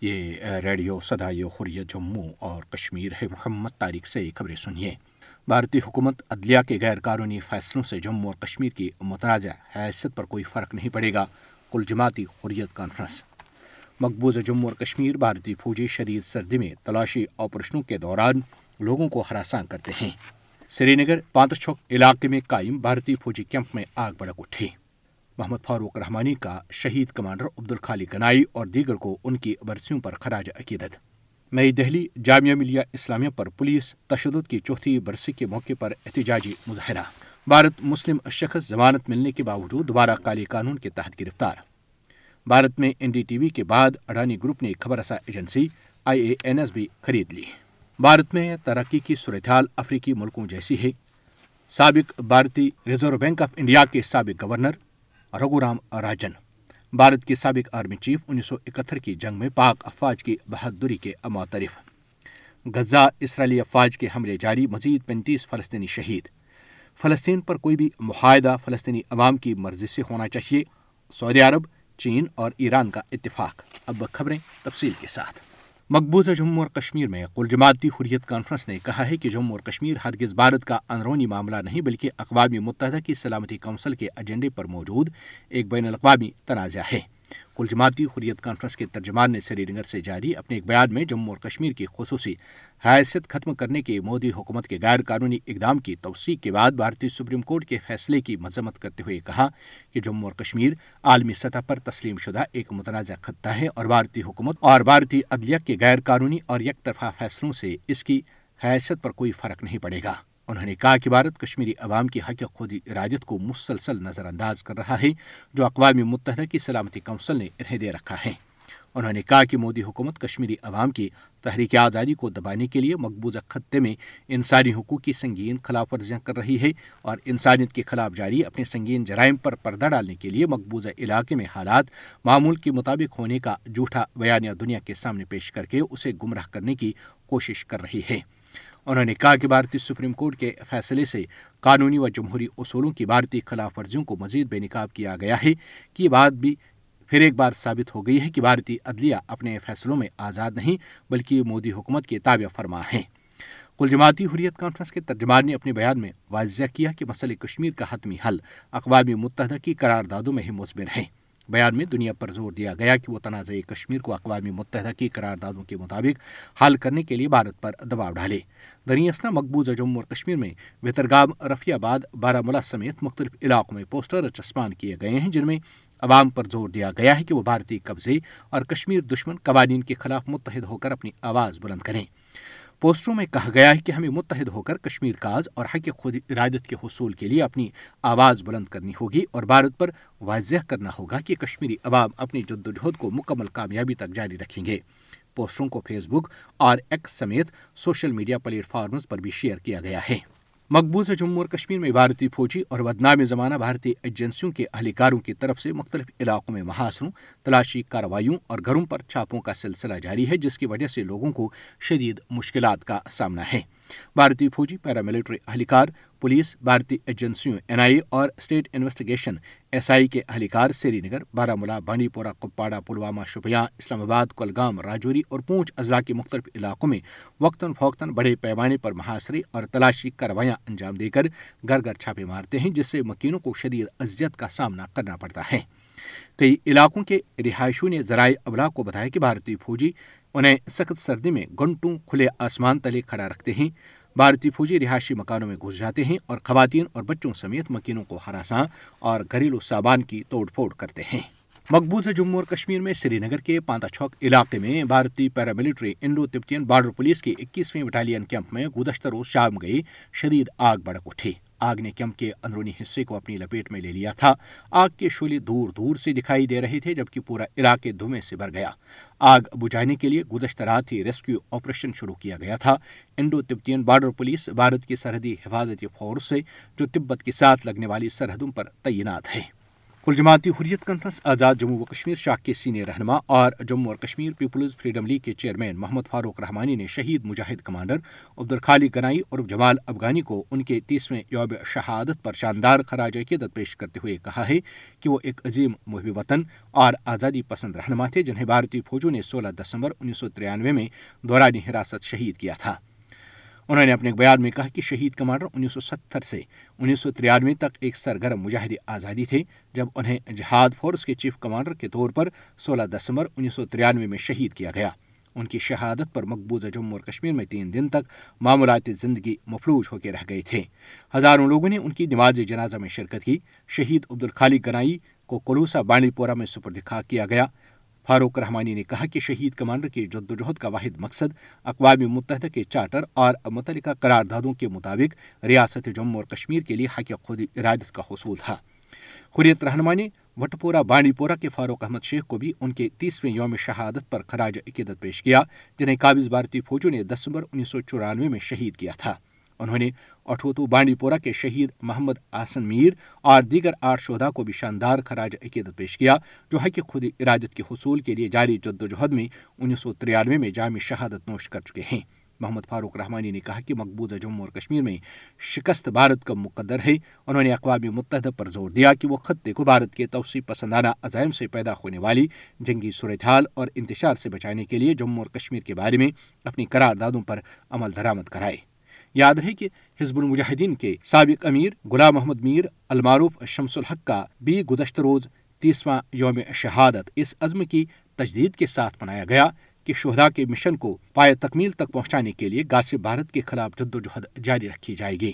یہ ریڈیو صدائی خوریت جموں اور کشمیر ہے محمد تاریخ سے خبریں سنیے۔ بھارتی حکومت عدلیہ کے غیر قانونی فیصلوں سے جموں اور کشمیر کی متنازع حیثیت پر کوئی فرق نہیں پڑے گا۔ کل جماعتی حریت کانفرنس۔ مقبوضہ جموں اور کشمیر بھارتی فوجی شدید سردی میں تلاشی آپریشنوں کے دوران لوگوں کو ہراساں کرتے ہیں۔ سری نگر پانت چھوک علاقے میں قائم بھارتی فوجی کیمپ میں آگ بڑک اٹھی۔ محمد فاروق رحمانی کا شہید کمانڈر عبد الخالی گنائی اور دیگر کو ان کی برسیوں پر خراج عقیدت۔ نئی دہلی، جامعہ ملیہ اسلامیہ پر پولیس تشدد کی چوتھی برسی کے موقع پر احتجاجی مظاہرہ۔ بھارت مسلم شخص ضمانت ملنے کے باوجود دوبارہ کالے قانون کے تحت گرفتار۔ بھارت میں این ڈی ٹی وی کے بعد اڈانی گروپ نے خبر رساں agency I A N S بھی خرید لی۔ بھارت میں ترقی کی صورتحال افریقی ملکوں جیسی ہے۔ سابق بھارتی ریزرو بینک آف انڈیا کے سابق گورنر رگو رام راجن، بھارت کے سابق آرمی چیف، انیس سو اکہتر کی جنگ میں پاک افواج کی بہادری کے معترف۔ غزہ اسرائیلی افواج کے حملے جاری، مزید پینتیس فلسطینی شہید۔ فلسطین پر کوئی بھی معاہدہ فلسطینی عوام کی مرضی سے ہونا چاہیے۔ سعودی عرب، چین اور ایران کا اتفاق۔ اب خبریں تفصیل کے ساتھ۔ مقبوضہ جموں اور کشمیر میں کل جماعتی حریت کانفرنس نے کہا ہے کہ جموں اور کشمیر ہرگز بھارت کا اندرونی معاملہ نہیں، بلکہ اقوام متحدہ کی سلامتی کونسل کے ایجنڈے پر موجود ایک بین الاقوامی تنازع ہے۔ کل جماعتی حریت کانفرنس کے ترجمان نے سری نگر سے جاری اپنے ایک بیان میں جموں اور کشمیر کی خصوصی حیثیت ختم کرنے کے مودی حکومت کے غیر قانونی اقدام کی توثیق کے بعد بھارتی سپریم کورٹ کے فیصلے کی مذمت کرتے ہوئے کہا کہ جموں اور کشمیر عالمی سطح پر تسلیم شدہ ایک متنازع خطہ ہے اور بھارتی حکومت اور بھارتی عدلیہ کے غیر قانونی اور یک طرفہ فیصلوں سے اس کی حیثیت پر کوئی فرق نہیں پڑے گا۔ انہوں نے کہا کہ بھارت کشمیری عوام کی حق خود ارادت کو مسلسل نظر انداز کر رہا ہے، جو اقوام متحدہ کی سلامتی کونسل نے انہیں دے رکھا ہے۔ انہوں نے کہا کہ مودی حکومت کشمیری عوام کی تحریک آزادی کو دبانے کے لیے مقبوضہ خطے میں انسانی حقوق کی سنگین خلاف ورزیاں کر رہی ہے اور انسانیت کے خلاف جاری اپنے سنگین جرائم پر پردہ ڈالنے کے لیے مقبوضہ علاقے میں حالات معمول کے مطابق ہونے کا جھوٹا بیانیہ دنیا کے سامنے پیش کر کے اسے گمراہ کرنے کی کوشش کر رہی ہے۔ انہوں نے کہا کہ بھارتی سپریم کورٹ کے فیصلے سے قانونی و جمہوری اصولوں کی بھارتی خلاف ورزیوں کو مزید بے نقاب کیا گیا ہے کہ یہ بات بھی پھر ایک بار ثابت ہو گئی ہے کہ بھارتی عدلیہ اپنے فیصلوں میں آزاد نہیں بلکہ مودی حکومت کے تابع فرما ہے۔ کل جماعتی حریت کانفرنس کے ترجمان نے اپنے بیان میں واضح کیا کہ مسئلہ کشمیر کا حتمی حل اقوام متحدہ کی قراردادوں میں ہی مثبر ہے۔ بیان میں دنیا پر زور دیا گیا کہ وہ تنازع کشمیر کو اقوام متحدہ کی قراردادوں کے مطابق حل کرنے کے لیے بھارت پر دباؤ ڈالے۔ دریاسنا مقبوضہ جموں اور کشمیر میں بہترگام رفیع آباد بارہ ملا سمیت مختلف علاقوں میں پوسٹر چسپان کیے گئے ہیں، جن میں عوام پر زور دیا گیا ہے کہ وہ بھارتی قبضے اور کشمیر دشمن قوانین کے خلاف متحد ہو کر اپنی آواز بلند کریں۔ پوسٹروں میں کہا گیا ہے کہ ہمیں متحد ہو کر کشمیر کاز اور حق خود ارادت کے حصول کے لیے اپنی آواز بلند کرنی ہوگی اور بھارت پر واضح کرنا ہوگا کہ کشمیری عوام اپنی جدوجہد کو مکمل کامیابی تک جاری رکھیں گے۔ پوسٹروں کو فیس بک اور ایکس سمیت سوشل میڈیا پلیٹ فارمز پر بھی شیئر کیا گیا ہے۔ مقبوضہ جموں اور کشمیر میں بھارتی فوجی اور بدنام زمانہ بھارتی ایجنسیوں کے اہلکاروں کی طرف سے مختلف علاقوں میں محاصروں، تلاشی کارروائیوں اور گھروں پر چھاپوں کا سلسلہ جاری ہے، جس کی وجہ سے لوگوں کو شدید مشکلات کا سامنا ہے۔ بھارتی فوجی پیراملٹری اہلکار، پولیس، بھارتی ایجنسیوں، این آئی اے اور اسٹیٹ انویسٹیگیشن، ایس آئی کے اہلکار، سری نگر بارہ ملا بانڈی پورہ، کپواڑہ، پلوامہ شوپیاں اسلام آباد کولگام راجوری اور پونچھ اضلاع کے مختلف علاقوں میں وقتاً فوقتاً بڑے پیمانے پر محاصرے اور تلاشی کاروائیاں انجام دے کر گھر گھر چھاپے مارتے ہیں، جس سے مکینوں کو شدید اذیت کا سامنا کرنا پڑتا ہے۔ کئی علاقوں کے رہائشوں نے ذرائع ابلاغ کو بتایا کہ بھارتی فوجی انہیں سخت سردی میں گھنٹوں کھلے آسمان تلے کھڑا رکھتے ہیں۔ بھارتی فوجی رہائشی مکانوں میں گھس جاتے ہیں اور خواتین اور بچوں سمیت مکینوں کو ہراساں اور گھریلو سامان کی توڑ پھوڑ کرتے ہیں۔ مقبوضہ جموں اور کشمیر میں سری نگر کے پانتا چھوک علاقے میں بھارتی paramilitary Indo Tibetan Border Police کی اکیسویں بٹالین کیمپ میں گزشتہ روز شام گئی شدید آگ بڑک اٹھی۔ آگ نے کیمپ کے اندرونی حصے کو اپنی لپیٹ میں لے لیا تھا۔ آگ کے شولے دور دور سے دکھائی دے رہے تھے جبکہ پورا علاقے دھویں سے بھر گیا۔ آگ بجھانے کے لیے گزشتہ رات ہی ریسکیو آپریشن شروع کیا گیا تھا۔ Indo Tibetan Border Police Bharat کی سرحدی حفاظتی فورس سے جو تبت کے ساتھ لگنے والی سرحدوں پر تعینات ہے کل جماعتی حریت کانفرنس آزاد جموں و کشمیر شاخ کے سینئر رہنما اور جموں اور کشمیر پیپلز فریڈم لیگ کے چیئرمین محمد فاروق رحمانی نے شہید مجاہد کمانڈر عبدالخالی گنائی اور جمال افغانی کو ان کے تیسویں یوم شہادت پر شاندار خراج عقیدت پیش کرتے ہوئے کہا ہے کہ وہ ایک عظیم محب وطن اور آزادی پسند رہنما تھے۔ جنہیں بھارتی فوجوں نے سولہ دسمبر انیس سو ترانوے میں دورانی حراست شہید کیا تھا۔ انہوں نے اپنے بیان میں کہا کہ شہید کمانڈر انیس سو ستر سے انیس سو ترانوے تک ایک سرگرم مجاہد آزادی تھے جب انہیں جہاد فورس کے چیف کمانڈر کے طور پر سولہ دسمبر انیس سو ترانوے میں شہید کیا گیا۔ ان کی شہادت پر مقبوضہ جموں اور کشمیر میں تین دن تک معمولاتی زندگی مفلوج ہو کے رہ گئے تھے۔ ہزاروں لوگوں نے ان کی نماز جنازہ میں شرکت کی۔ شہید عبدالخالی گنائی کو کلوسا بانڈی پورہ میں سپردکھا کیا گیا۔ فاروق رحمانی نے کہا کہ شہید کمانڈر کی جدوجہد کا واحد مقصد اقوام متحدہ کے چارٹر اور متعلقہ قراردادوں کے مطابق ریاست جموں اور کشمیر کے لیے حق خود ارادت کا حصول تھا۔ حریت رہنما نے وٹپورہ بانڈی پورہ کے فاروق احمد شیخ کو بھی ان کے تیسویں یوم شہادت پر خراج عقیدت پیش کیا، جنہیں قابض بھارتی فوجوں نے دسمبر انیس سو چورانوے میں شہید کیا تھا۔ انہوں نے اٹھوتو بانڈی پورہ کے شہید محمد آسن میر اور دیگر آٹھ شہدا کو بھی شاندار خراج عقیدت پیش کیا، جو ہے کہ خود ارادت کے حصول کے لیے جاری جدوجہد میں انیس سو ترانوے میں جامع شہادت نوش کر چکے ہیں۔ محمد فاروق رحمانی نے کہا کہ مقبوضہ جموں اور کشمیر میں شکست بھارت کا مقدر ہے۔ انہوں نے اقوام متحدہ پر زور دیا کہ وہ خطے کو بھارت کے توسیع پسندانہ عزائم سے پیدا ہونے والی جنگی صورتحال اور انتشار سے بچانے کے لیے جموں اور کشمیر کے بارے میں اپنی قراردادوں پر عمل درآمد کرائے۔ یاد رہے کہ حزب المجاہدین کے سابق امیر غلام محمد میر المعروف شمس الحق کا بھی گزشتہ روز تیسواں یوم شہادت اس عزم کی تجدید کے ساتھ منایا گیا کہ شہدا کے مشن کو پائے تکمیل تک پہنچانے کے لیے گاسب بھارت کے خلاف جدوجہد جاری رکھی جائے گی۔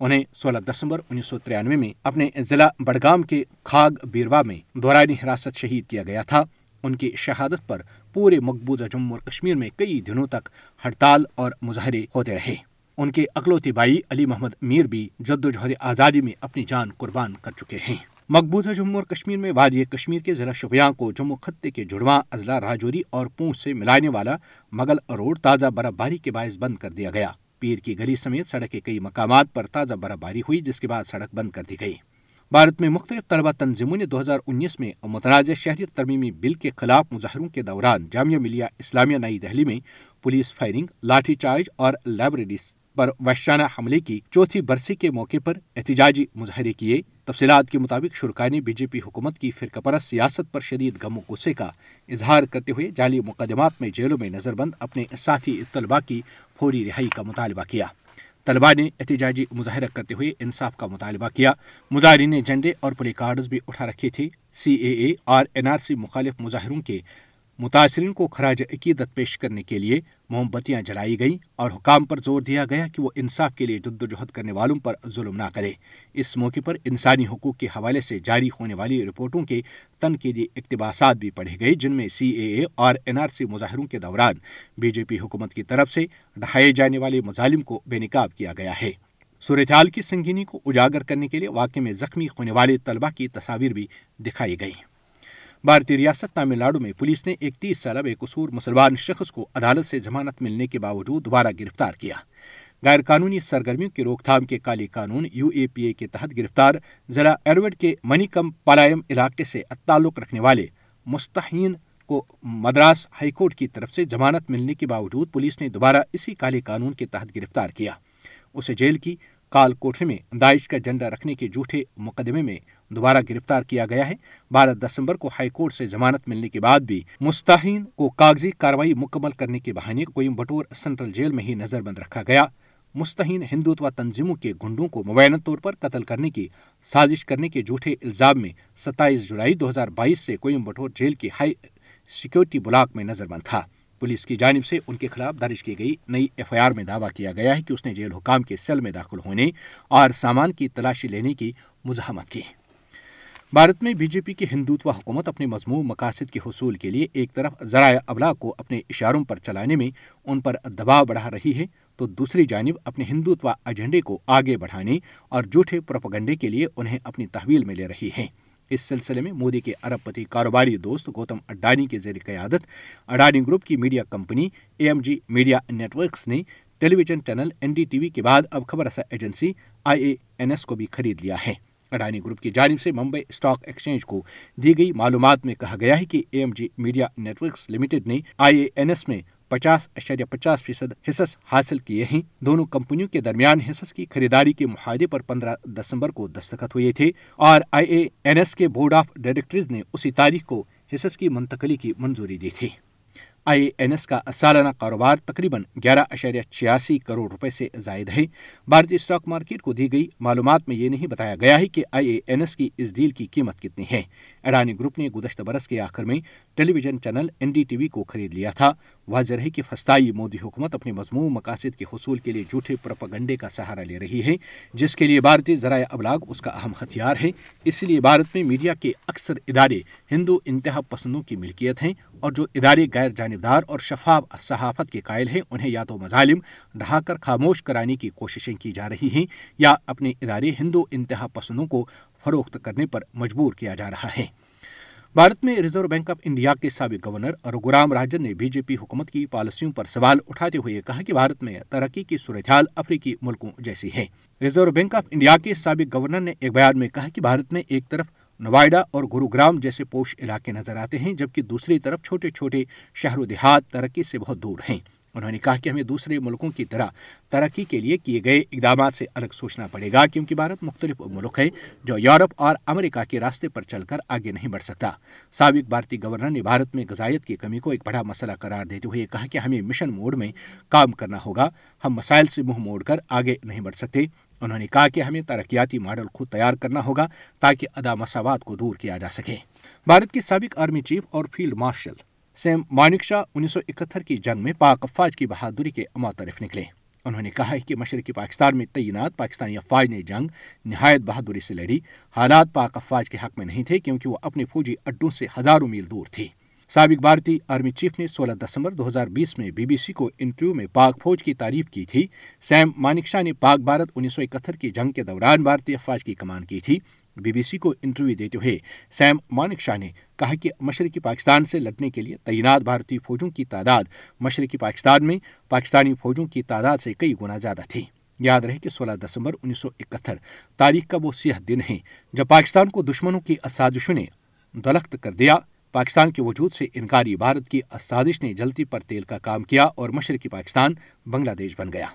انہیں سولہ دسمبر انیس سو ترانوے میں اپنے ضلع بڑگام کے کھاگ بیروا میں دورانی حراست شہید کیا گیا تھا۔ ان کی شہادت پر پورے مقبوضہ جموں اور کشمیر میں کئی دنوں تک ہڑتال اور مظاہرے ہوتے رہے۔ ان کے اکلوتی بائی علی محمد میر بھی جد و جہد آزادی میں اپنی جان قربان کر چکے ہیں۔ مقبوضہ جموں اور کشمیر میں وادی کشمیر کے ضلع شپیاں کو جموں خطے کے جڑواں، اضلاع راجوری اور پونچھ سے ملانے والا مغل روڈ تازہ برف باری کے باعث بند کر دیا گیا۔ پیر کی گلی سمیت سڑک کے کئی مقامات پر تازہ برف باری ہوئی، جس کے بعد سڑک بند کر دی گئی۔ بھارت میں مختلف طلبہ تنظیموں نے دو ہزار انیس میں متنازع شہریت ترمیمی بل کے خلاف مظاہروں کے دوران جامعہ ملیہ اسلامیہ نئی دہلی میں پولیس فائرنگ، لاٹھی چارج اور لائبریریز پر وحشانہ حملے کی چوتھی برسی کے موقع پر احتجاجی مظاہرے کیے۔ تفصیلات کے مطابق شرکا نے بی جے پی حکومت کی فرقہ پرست سیاست پر شدید غم و غصے کا اظہار کرتے ہوئے جعلی مقدمات میں جیلوں میں نظر بند اپنے ساتھی طلباء کی فوری رہائی کا مطالبہ کیا۔ طلباء نے احتجاجی مظاہرہ کرتے ہوئے انصاف کا مطالبہ کیا۔ مظاہرین نے جھنڈے اور پلی کارڈز بھی اٹھا رکھے تھے۔ سی اے اے اور این آر سی مخالف مظاہروں کے متاثرین کو خراج عقیدت پیش کرنے کے لیے موم بتیاں جلائی گئیں اور حکام پر زور دیا گیا کہ وہ انصاف کے لیے جدوجہد کرنے والوں پر ظلم نہ کرے۔ اس موقع پر انسانی حقوق کے حوالے سے جاری ہونے والی رپورٹوں کے تنقیدی اقتباسات بھی پڑھے گئے، جن میں سی اے اے اور این آر سی مظاہروں کے دوران بی جے پی حکومت کی طرف سے ڈھائے جانے والے مظالم کو بے نقاب کیا گیا ہے۔ صورتحال کی سنگینی کو اجاگر کرنے کے لیے واقع میں زخمی ہونے والے طلبہ کی تصاویر بھی دکھائی گئی بھارتی ریاست تامل ناڈو میں پولیس نے ایک تیس سالہ بے قصور مسلمان شخص کو عدالت سے ضمانت ملنے کے باوجود دوبارہ گرفتار کیا۔ غیر قانونی سرگرمیوں کی روک تھام کے کالی قانون یو اے پی اے کے تحت گرفتار ضلع ایروڈ کے منی کم پالائم علاقے سے تعلق رکھنے والے مستحین کو مدراس ہائی کورٹ کی طرف سے ضمانت ملنے کے باوجود پولیس نے دوبارہ اسی کالے قانون کے تحت گرفتار کیا۔ اسے جیل کی کال کوٹھے میں داعش کا جھنڈا رکھنے کے جھوٹے مقدمے میں دوبارہ گرفتار کیا گیا ہے۔ بارہ دسمبر کو ہائی کورٹ سے ضمانت ملنے کے بعد بھی مستحین کو کاغذی کاروائی مکمل کرنے کے بہانے کوئم بٹور سینٹرل جیل میں ہی نظر بند رکھا گیا۔ مستحین ہندوتوا تنظیموں کے گنڈوں کو مبینہ طور پر قتل کرنے کی سازش کرنے کے جھوٹے الزام میں ستائیس جولائی دو ہزار بائیس سے کوئم بٹور جیل کے ہائی سیکورٹی بلاک میں نظر بند تھا۔ پولیس کی جانب سے ان کے خلاف درج کی گئی نئی ایف آئی آر میں دعویٰ کیا گیا ہے کہ اس نے جیل حکام کے سیل میں داخل ہونے اور سامان کی تلاشی لینے کی مزاحمت کی۔ بھارت میں بی جے پی کی ہندوتوا حکومت اپنے مضمون مقاصد کے حصول کے لیے ایک طرف ذرائع ابلاغ کو اپنے اشاروں پر چلانے میں ان پر دباؤ بڑھا رہی ہے، تو دوسری جانب اپنے ہندوتوا ایجنڈے کو آگے بڑھانے اور جھوٹے پروپگنڈے کے لیے انہیں اپنی تحویل میں لے رہی ہیں۔ اس سلسلے میں مودی کے ارب پتی کاروباری دوست گوتم اڈانی کے زیر قیادت، اڈانی گروپ کی media company A M G media networks نے television channel N D T V کے بعد اب خبر رساں agency I A N S کو بھی خرید لیا ہے۔ اڈانی گروپ کی جانب سے ممبئی اسٹاک ایکسچینج کو دی گئی معلومات میں کہا گیا ہے کہ A M G media networks limited نے آئی اے این ایس میں پچاس اشاریہ پچاس فیصد حصص حاصل کیے ہیں۔ دونوں کمپنیوں کے درمیان حصص کی خریداری کے معاہدے پر پندرہ دسمبر کو دستخط ہوئے تھے اور آئی اے این ایس کے بورڈ آف ڈائریکٹرز نے اسی تاریخ کو حصص کی منتقلی کی منظوری دی تھی۔ آئی این ایس کا سالانہ کاروبار تقریباً گیارہ اشاریہ چھیاسی کروڑ روپے سے زائد ہے۔ بھارتی اسٹاک مارکیٹ کو دی گئی معلومات میں یہ نہیں بتایا گیا ہے کہ آئی اے این ایس کی اس ڈیل کی قیمت کتنی ہے۔ اڈانی گروپ نے گزشتہ برس کے آخر میں television channel N D T V کو خرید لیا تھا۔ واضح رہے کہ فسطائی مودی حکومت اپنے مضمون مقاصد کے حصول کے لیے جھوٹے پروپگنڈے کا سہارا لے رہی ہے، جس کے لیے بھارتی ذرائع ابلاغ اس کا اہم ہتھیار ہے۔ اس لیے بھارت میں میڈیا کے اکثر ادارے ہندو انتہا پسندوں کی ملکیت ہیں اور جو ادارے غیر جانبدار اور شفاف صحافت کے قائل ہیں، انہیں یا تو مظالم ڈھا کر خاموش کرانے کی کوششیں کی جا رہی ہیں، یا اپنے ادارے ہندو انتہا پسندوں کو فروخت کرنے پر مجبور کیا جا رہا ہے۔ بھارت میں ریزرو بینک آف انڈیا کے سابق گورنر رگورام راجن نے بی جے پی حکومت کی پالیسیوں پر سوال اٹھاتے ہوئے کہا کہ بھارت میں ترقی کی صورتحال افریقی ملکوں جیسی ہے۔ ریزرو بینک آف انڈیا کے سابق گورنر نے ایک بیان میں کہا کہ بھارت میں ایک طرف نوائڈا اور گروگرام جیسے پوش علاقے نظر آتے ہیں، جبکہ دوسری طرف چھوٹے چھوٹے شہر و دیہات ترقی سے بہت دور ہیں۔ انہوں نے کہا کہ ہمیں دوسرے ملکوں کی طرح ترقی کے لیے کیے گئے اقدامات سے الگ سوچنا پڑے گا، کیونکہ بھارت مختلف ملک ہے جو یورپ اور امریکہ کے راستے پر چل کر آگے نہیں بڑھ سکتا۔ سابق بھارتی گورنر نے بھارت میں غذائیت کی کمی کو ایک بڑا مسئلہ قرار دیتے ہوئے کہا کہ ہمیں مشن موڈ میں کام کرنا ہوگا، ہم مسائل سے منہ موڑ کر آگے نہیں بڑھ سکتے۔ انہوں نے کہا کہ ہمیں ترقیاتی ماڈل خود تیار کرنا ہوگا تاکہ ادا مساوات کو دور کیا جا سکے۔ بھارت کے سابق آرمی چیف اور field marshal same Manekshaw انیس سو اکہتر کی جنگ میں پاک افواج کی بہادری کے معترف نکلے۔ انہوں نے کہا کہ مشرقی پاکستان میں تعینات، پاکستانی افواج نے جنگ نہایت بہادری سے لڑی۔ حالات پاک افواج کے حق میں نہیں تھے کیونکہ وہ اپنے فوجی اڈوں سے ہزاروں میل دور تھی۔ سابق بھارتی آرمی چیف نے سولہ دسمبر دو ہزار بیس میں بی بی سی کو انٹرویو میں پاک فوج کی تعریف کی تھی۔ سیم مانک شاہ نے پاک بھارت انیس سو اکہتر کی جنگ کے دوران بھارتی افواج کی کمان کی تھی۔ بی بی سی کو انٹرویو دیتے ہوئے سیم مانک شاہ نے کہا کہ مشرقی پاکستان سے لڑنے کے لیے تعینات بھارتی فوجوں کی تعداد مشرقی پاکستان میں پاکستانی فوجوں کی تعداد سے کئی گنا زیادہ تھی۔ یاد رہے کہ سولہ دسمبر انیس سو اکہتر تاریخ کا وہ سیاہ دن ہے جب پاکستان کو دشمنوں کی سازشوں نے دلخت کر دیا۔ پاکستان کے وجود سے انکاری بھارت کی سازش نے جلتی پر تیل کا کام کیا اور مشرقی پاکستان بنگلہ دیش بن گیا۔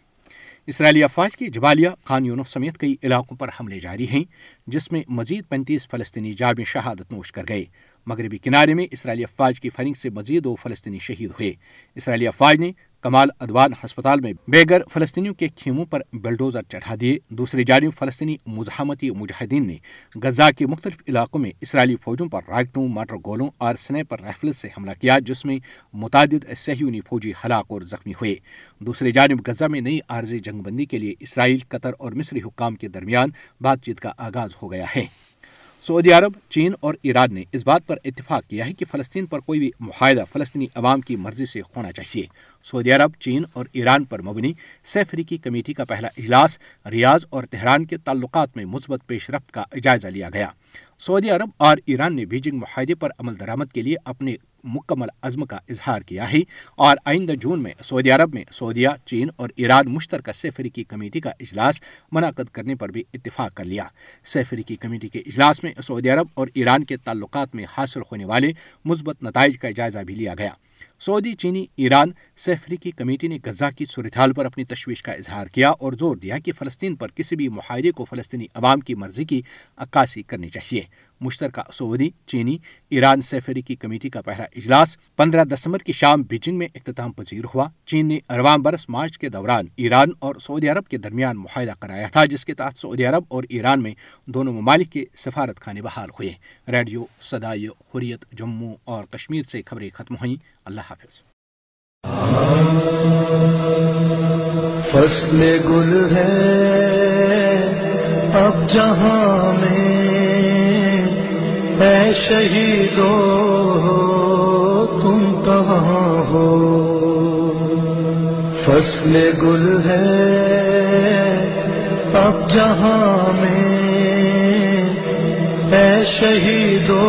اسرائیلی افواج کی جبالیہ خان یونو سمیت کئی علاقوں پر حملے جاری ہیں، جس میں مزید پینتیس فلسطینی جابیں شہادت نوش کر گئے۔ مغربی کنارے میں اسرائیلی افواج کی فائرنگ سے مزید دو فلسطینی شہید ہوئے۔ اسرائیلی افواج نے کمال ادوان ہسپتال میں بیگر فلسطینیوں کے خیموں پر بلڈوزر چڑھا دیے۔ دوسری جانب فلسطینی مزاحمتی مجاہدین نے غزہ کے مختلف علاقوں میں اسرائیلی فوجوں پر راکٹوں ماٹر گولوں اور سنیپر رائفل سے حملہ کیا، جس میں متعدد سہیونی فوجی ہلاک اور زخمی ہوئے۔ دوسری جانب غزہ میں نئی عارضی جنگ بندی کے لیے اسرائیل، قطر اور مصری حکام کے درمیان بات چیت کا آغاز ہو گیا ہے۔ سعودی عرب، چین اور ایران نے اس بات پر اتفاق کیا ہے کہ فلسطین پر کوئی بھی معاہدہ فلسطینی عوام کی مرضی سے ہونا چاہیے۔ سعودی عرب، چین اور ایران پر مبنی سہ کمیٹی کا پہلا اجلاس ریاض اور تہران کے تعلقات میں مثبت پیش رفت کا جائزہ لیا گیا۔ سعودی عرب اور ایران نے بیجنگ معاہدے پر عمل درآمد کے لیے اپنے مکمل عزم کا اظہار کیا ہے اور آئندہ جون میں سعودی عرب میں سعودیہ، چین اور ایران مشترکہ سفریقی کمیٹی کا اجلاس منعقد کرنے پر بھی اتفاق کر لیا۔ سفریقی کمیٹی کے اجلاس میں سعودی عرب اور ایران کے تعلقات میں حاصل ہونے والے مثبت نتائج کا جائزہ بھی لیا گیا۔ سعودی، چینی، ایران سیفریقی کمیٹی نے غزہ کی صورتحال پر اپنی تشویش کا اظہار کیا اور زور دیا کہ فلسطین پر کسی بھی معاہدے کو فلسطینی عوام کی مرضی کی عکاسی کرنی چاہیے۔ مشترکہ سعودی، چینی، ایران سیفریقی کمیٹی کا پہلا اجلاس پندرہ دسمبر کی شام بیجنگ میں اختتام پذیر ہوا۔ چین نے ارواں برس مارچ کے دوران ایران اور سعودی عرب کے درمیان معاہدہ کرایا تھا، جس کے تحت سعودی عرب اور ایران میں دونوں ممالک کے سفارت خانے بحال ہوئے۔ ریڈیو سدائی حریت جموں اور کشمیر سے خبریں ختم ہوئیں۔ اللہ حافظ۔ فصل گل ہے، اب جہاں میں اے شہیدو، تم کہاں ہو؟ فصل گل ہے، اب جہاں میں؟ اے شہیدو،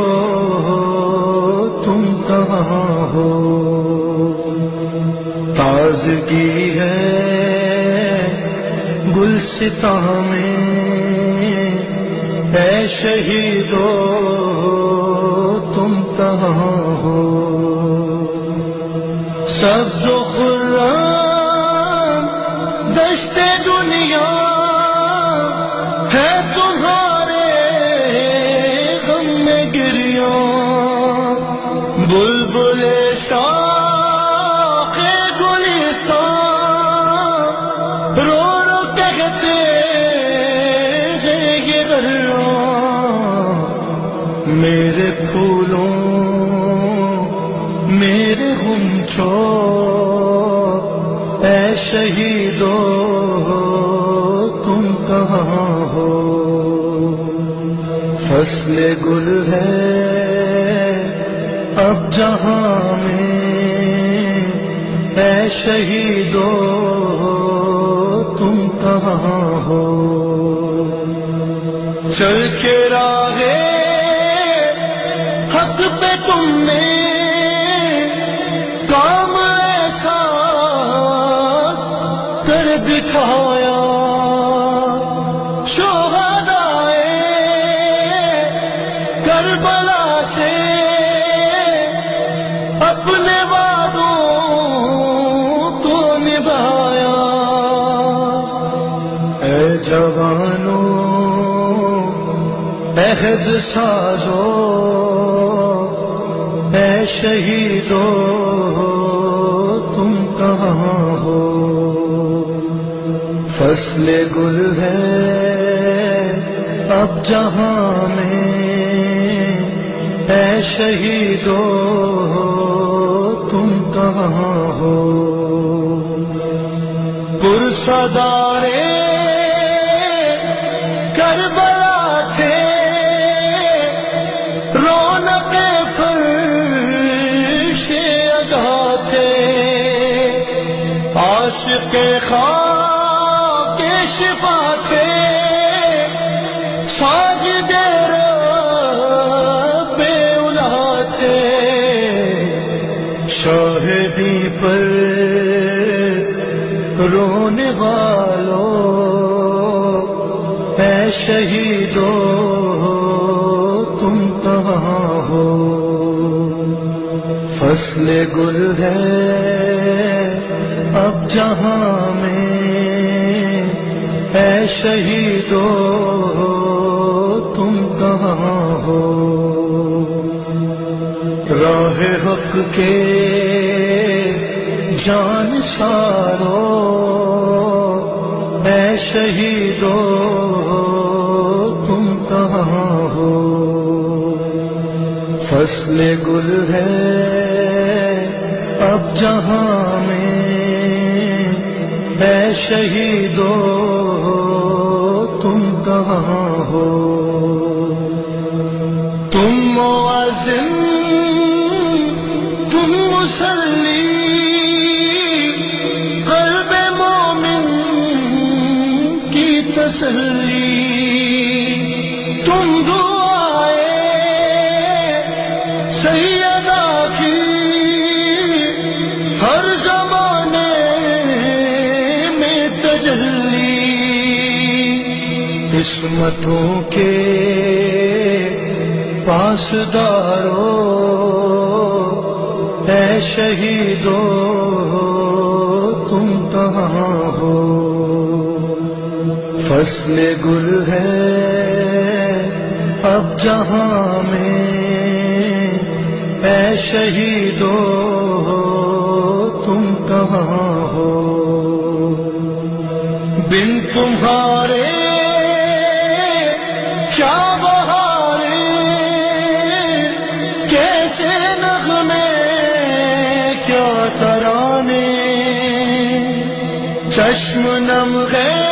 تم کہاں ہو؟ تازگی ہے گلستا میں اے شہیدو تم کہاں ہو؟ سبز و خرم میرے پھولوں، میرے گمچو اے شہیدو، تم کہاں ہو؟ فصل گل ہے اب جہاں میں۔ اے شہیدو، تم کہاں ہو؟ چل کے راہے دکھایا۔ شہدائے کربلا سے اپنے وعدوں کو نبھایا۔ اے جوانوں عہد سازو اے شہیدو فصل گل ہے۔ اب جہاں میں اے شہیدو تم کہاں ہو؟ پرسدارے رونے والوں اے شہیدو، تم کہاں ہو؟ فصل گل ہے، اب جہاں میں، اے شہیدو، تم کہاں ہو؟ راہ حق کے جان سارو، اے شہیدو، تم کہاں ہو؟ فصل گل ہے، اب جہاں میں، اے شہیدو، تم کہاں ہو؟ تسلی تم دعائے سیدہ کی۔ ہر زمانے میں تجلی قسمتوں کے پاسدارو اے شہیدو فصل گل ہے۔ اب جہاں میں اے شہیدو، تم کہاں ہو؟ بن تمہارے کیا بہارے؟ کیسے نغمے، کیا ترانے؟ چشم نم گئے